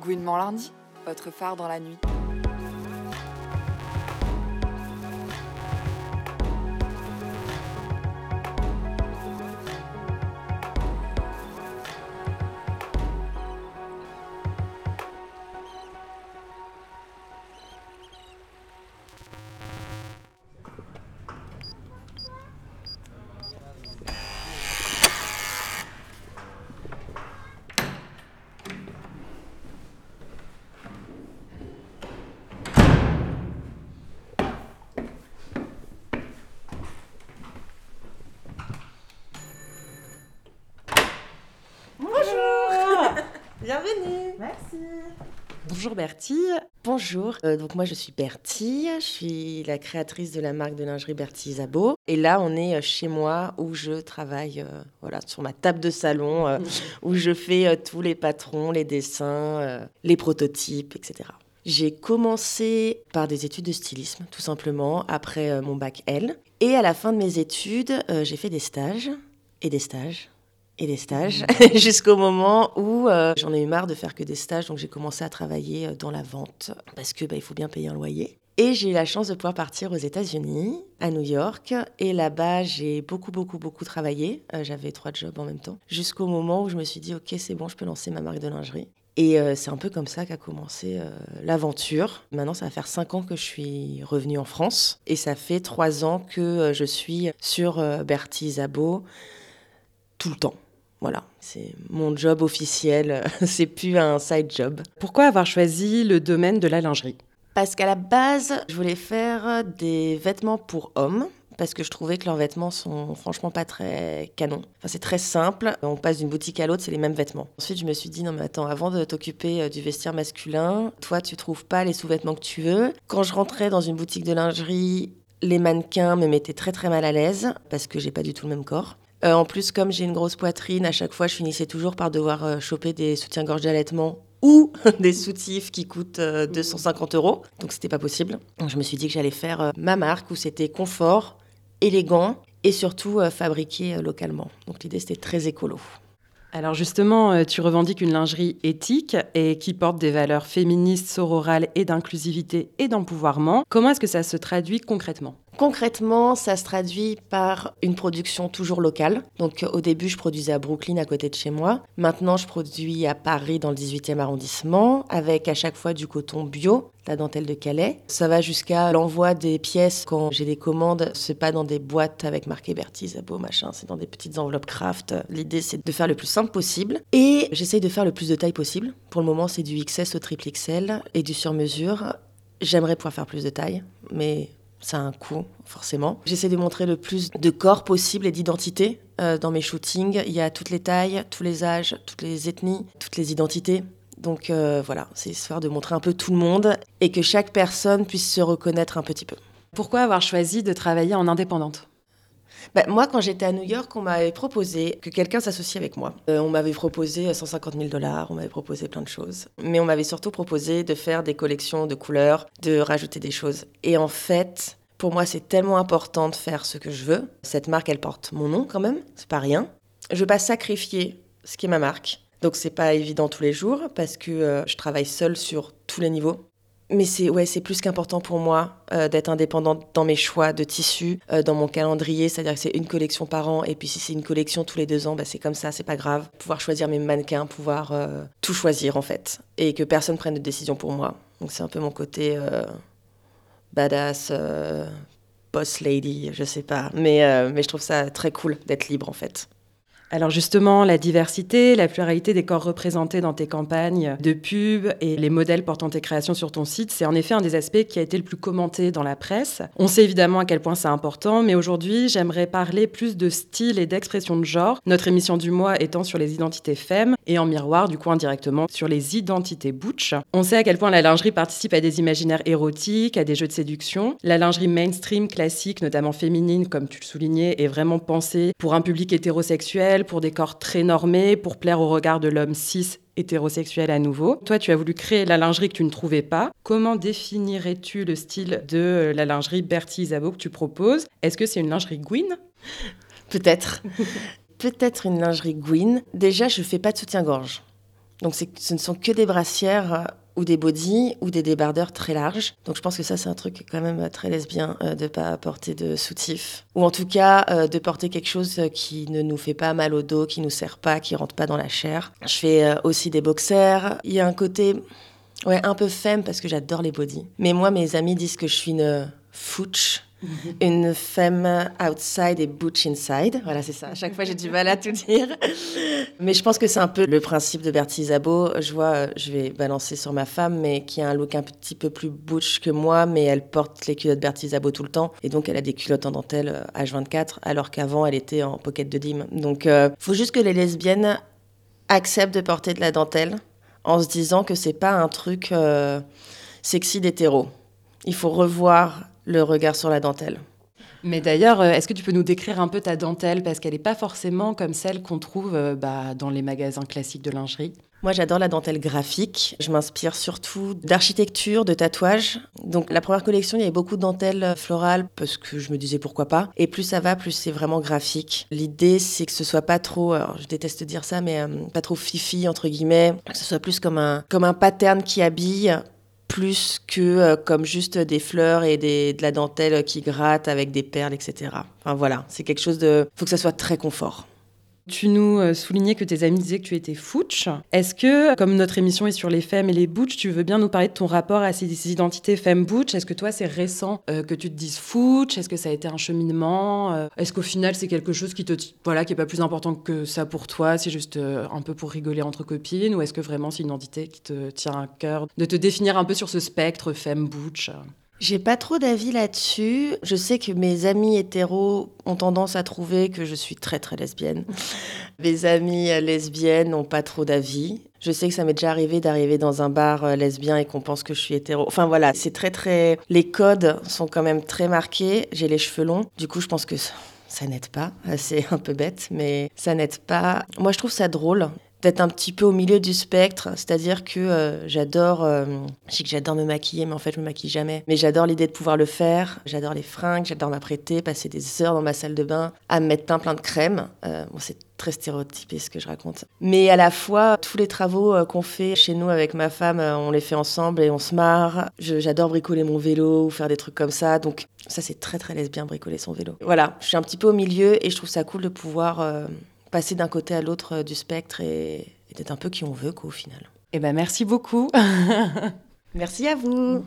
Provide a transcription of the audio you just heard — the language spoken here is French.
Gouinement lundi, votre phare dans la nuit. Bienvenue. Merci. Bonjour Bertie. Bonjour. Euh, donc moi je suis Bertie, je suis la créatrice de la marque de lingerie Bertie Isabeau. Et là on est euh, chez moi où je travaille euh, voilà, sur ma table de salon, euh, où je fais euh, tous les patrons, les dessins, euh, les prototypes, etc. J'ai commencé par des études de stylisme, tout simplement, après euh, mon bac L. Et à la fin de mes études, euh, j'ai fait des stages et des stages et des stages jusqu'au moment où euh, j'en ai eu marre de faire que des stages, donc j'ai commencé à travailler euh, dans la vente parce que bah, il faut bien payer un loyer. Et j'ai eu la chance de pouvoir partir aux États-Unis, à New York. Et là-bas, j'ai beaucoup, beaucoup, beaucoup travaillé. Euh, J'avais trois jobs en même temps. Jusqu'au moment où je me suis dit, OK, c'est bon, je peux lancer ma marque de lingerie. Et euh, c'est un peu comme ça qu'a commencé euh, l'aventure. Maintenant, ça va faire cinq ans que je suis revenue en France. Et ça fait trois ans que je suis sur Bertie Isabeau tout le temps. Voilà, c'est mon job officiel. c'est plus un side job. Pourquoi avoir choisi le domaine de la lingerie? Parce qu'à la base, je voulais faire des vêtements pour hommes. Parce que je trouvais que leurs vêtements sont franchement pas très canons. Enfin, c'est très simple. On passe d'une boutique à l'autre, c'est les mêmes vêtements. Ensuite, je me suis dit, non mais attends, avant de t'occuper euh, du vestiaire masculin, toi, tu trouves pas les sous-vêtements que tu veux. Quand je rentrais dans une boutique de lingerie, les mannequins me mettaient très très mal à l'aise parce que j'ai pas du tout le même corps. Euh, en plus, comme j'ai une grosse poitrine, à chaque fois, je finissais toujours par devoir euh, choper des soutiens-gorge d'allaitement ou des soutifs qui coûtent euh, 250 euros. Donc, c'était pas possible. Donc, je me suis dit que j'allais faire ma marque où c'était confort, élégant et surtout fabriqué localement. Donc, l'idée, c'était très écolo. Alors justement, tu revendiques une lingerie éthique et qui porte des valeurs féministes, sororales et d'inclusivité et d'empouvoirment. Comment est-ce que ça se traduit concrètement? Concrètement, ça se traduit par une production toujours locale. Donc euh, au début, je produisais à Brooklyn, à côté de chez moi. Maintenant, je produis à Paris, dans le 18e arrondissement, avec à chaque fois du coton bio, la dentelle de Calais. Ça va jusqu'à l'envoi des pièces quand j'ai des commandes. C'est pas dans des boîtes avec marqué Bertie, Isabeau, machin. C'est dans des petites enveloppes craft. L'idée, c'est de faire le plus simple possible. Et j'essaye de faire le plus de taille possible. Pour le moment, c'est du XS au triple XL et du sur-mesure. J'aimerais pouvoir faire plus de taille, mais ça a un coût, forcément. J'essaie de montrer le plus de corps possible et d'identité euh, dans mes shootings. Il y a toutes les tailles, tous les âges, toutes les ethnies, toutes les identités. Donc euh, voilà, c'est histoire de montrer un peu tout le monde et que chaque personne puisse se reconnaître un petit peu. Pourquoi avoir choisi de travailler en indépendante? Bah, moi, quand j'étais à New York, on m'avait proposé que quelqu'un s'associe avec moi. Euh, on m'avait proposé 150 000 dollars, on m'avait proposé plein de choses. Mais on m'avait surtout proposé de faire des collections de couleurs, de rajouter des choses. Et en fait, pour moi, c'est tellement important de faire ce que je veux. Cette marque, elle porte mon nom quand même, c'est pas rien. Je veux pas sacrifier ce qui est ma marque. Donc c'est pas évident tous les jours parce que euh, je travaille seule sur tous les niveaux. Mais c'est ouais, c'est plus qu'important pour moi euh, d'être indépendante dans mes choix de tissus, euh, dans mon calendrier, c'est-à-dire que c'est une collection par an et puis si c'est une collection tous les deux ans, bah, c'est comme ça, c'est pas grave. Pouvoir choisir mes mannequins, pouvoir euh, tout choisir en fait et que personne prenne de décision pour moi. Donc c'est un peu mon côté badass, boss lady, je sais pas, mais mais je trouve ça très cool d'être libre en fait. Alors justement, la diversité, la pluralité des corps représentés dans tes campagnes de pub et les modèles portant tes créations sur ton site, c'est en effet un des aspects qui a été le plus commenté dans la presse. On sait évidemment à quel point c'est important, mais aujourd'hui, j'aimerais parler plus de style et d'expression de genre, notre émission du mois étant sur les identités femmes et en miroir, du coup indirectement, sur les identités butch. On sait à quel point la lingerie participe à des imaginaires érotiques, à des jeux de séduction. La lingerie mainstream classique, notamment féminine, comme tu le soulignais, est vraiment pensée pour un public hétérosexuel, pour des corps très normés, pour plaire au regard de l'homme cis hétérosexuel à nouveau. Toi, tu as voulu créer la lingerie que tu ne trouvais pas. Comment définirais-tu le style de la lingerie Bertie Isabeau que tu proposes? Est-ce que c'est une lingerie Gwyn Peut-être. Peut-être une lingerie Gwyn. Déjà, je fais pas de soutien-gorge. Donc ce ne sont que des brassières ou des bodys ou des débardeurs très larges. Donc je pense que ça c'est un truc quand même très lesbien de de pas porter de soutif ou en tout cas de porter quelque chose qui ne nous fait pas mal au dos, qui nous serre pas, qui rentre pas dans la chair. Je fais aussi des boxers. Il y a un côté ouais un peu femme parce que j'adore les bodys. Mais moi mes amis disent que je suis une fouche. Une femme outside et butch inside. Voilà, c'est ça. À chaque fois, j'ai du mal à tout dire. Mais je pense que c'est un peu le principe de Bertie Zabo. Je vois, euh, je vais balancer sur ma femme, mais qui a un look un petit peu plus butch que moi, mais elle porte les culottes Bertie Zabo tout le temps. Et donc, elle a des culottes en dentelle H24, euh, alors qu'avant, elle était en pocket de dîme. Donc, euh, faut juste que les lesbiennes acceptent de porter de la dentelle en se disant que c'est pas un truc sexy d'hétéro. Il faut revoir le regard sur la dentelle. Mais d'ailleurs, euh, est-ce que tu peux nous décrire un peu ta dentelle? Parce qu'elle n'est pas forcément comme celle qu'on trouve euh, bah, dans les magasins classiques de lingerie. Moi, j'adore la dentelle graphique. Je m'inspire surtout d'architecture, de tatouage. Donc, la première collection, il y avait beaucoup de dentelles florales parce que je me disais pourquoi pas. Et plus ça va, plus c'est vraiment graphique. L'idée, c'est que ce soit pas trop, alors je déteste dire ça, mais euh, pas trop fifi, entre guillemets. Que ce soit plus comme un, comme un pattern qui habille plus que euh, comme juste des fleurs et des, de la dentelle qui gratte avec des perles, etc. Enfin voilà, c'est quelque chose de... Faut que ça soit très confort. Tu nous euh, soulignais que tes amis disaient que tu étais fouch. Est-ce que, comme notre émission est sur les femmes et les butch, tu veux bien nous parler de ton rapport à ces identités femmes-butch Est-ce que toi, c'est récent euh, que tu te dises fouch Est-ce que ça a été un cheminement euh, Est-ce qu'au final, c'est quelque chose qui te, voilà, qui est pas plus important que ça pour toi C'est juste un peu pour rigoler entre copines? Ou est-ce que vraiment c'est une identité qui te tient à cœur de te définir un peu sur ce spectre femme-butch j'ai pas trop d'avis là-dessus. Je sais que mes amis hétéros ont tendance à trouver que je suis très très lesbienne. mes amis lesbiennes n'ont pas trop d'avis. Je sais que ça m'est déjà arrivé d'arriver dans un bar euh, lesbien et qu'on pense que je suis hétéro. Enfin voilà, c'est très très. Les codes sont quand même très marqués. J'ai les cheveux longs. Du coup, je pense que ça n'aide pas. C'est un peu bête, mais ça n'aide pas. Moi, je trouve ça drôle d'être un petit peu au milieu du spectre, c'est-à-dire que euh, j'adore, euh, je sais que j'adore me maquiller, mais en fait je me maquille jamais. Mais j'adore l'idée de pouvoir le faire, j'adore les fringues, j'adore m'apprêter, passer des heures dans ma salle de bain à me mettre plein plein de crème. Euh, bon, c'est très stéréotypé ce que je raconte. Mais à la fois, tous les travaux qu'on fait chez nous avec ma femme, on les fait ensemble et on se marre. J'adore bricoler mon vélo ou faire des trucs comme ça. Donc ça, c'est très très lesbien, bricoler son vélo. Voilà, je suis un petit peu au milieu et je trouve ça cool de pouvoir passer d'un côté à l'autre euh, du spectre et, un peu qui on veut, au final. Eh ben, merci beaucoup. merci à vous.